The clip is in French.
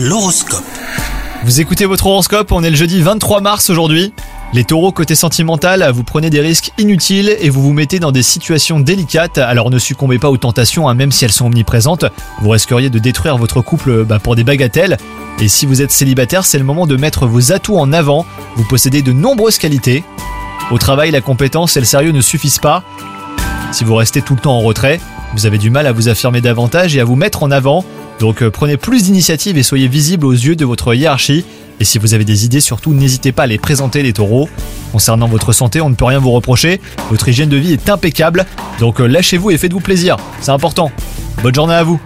L'horoscope. Vous écoutez votre horoscope, on est le jeudi 23 mars aujourd'hui. Les taureaux côté sentimental, vous prenez des risques inutiles et vous vous mettez dans des situations délicates, alors ne succombez pas aux tentations, hein, même si elles sont omniprésentes. Vous risqueriez de détruire votre couple bah, pour des bagatelles. Et si vous êtes célibataire, c'est le moment de mettre vos atouts en avant. Vous possédez de nombreuses qualités. Au travail, la compétence et le sérieux ne suffisent pas. Si vous restez tout le temps en retrait, vous avez du mal à vous affirmer davantage et à vous mettre en avant. Donc euh, prenez plus d'initiative et soyez visible aux yeux de votre hiérarchie. Et si vous avez des idées, surtout n'hésitez pas à les présenter les taureaux. Concernant votre santé, on ne peut rien vous reprocher. Votre hygiène de vie est impeccable. Donc euh, lâchez-vous et faites-vous plaisir. C'est important. Bonne journée à vous.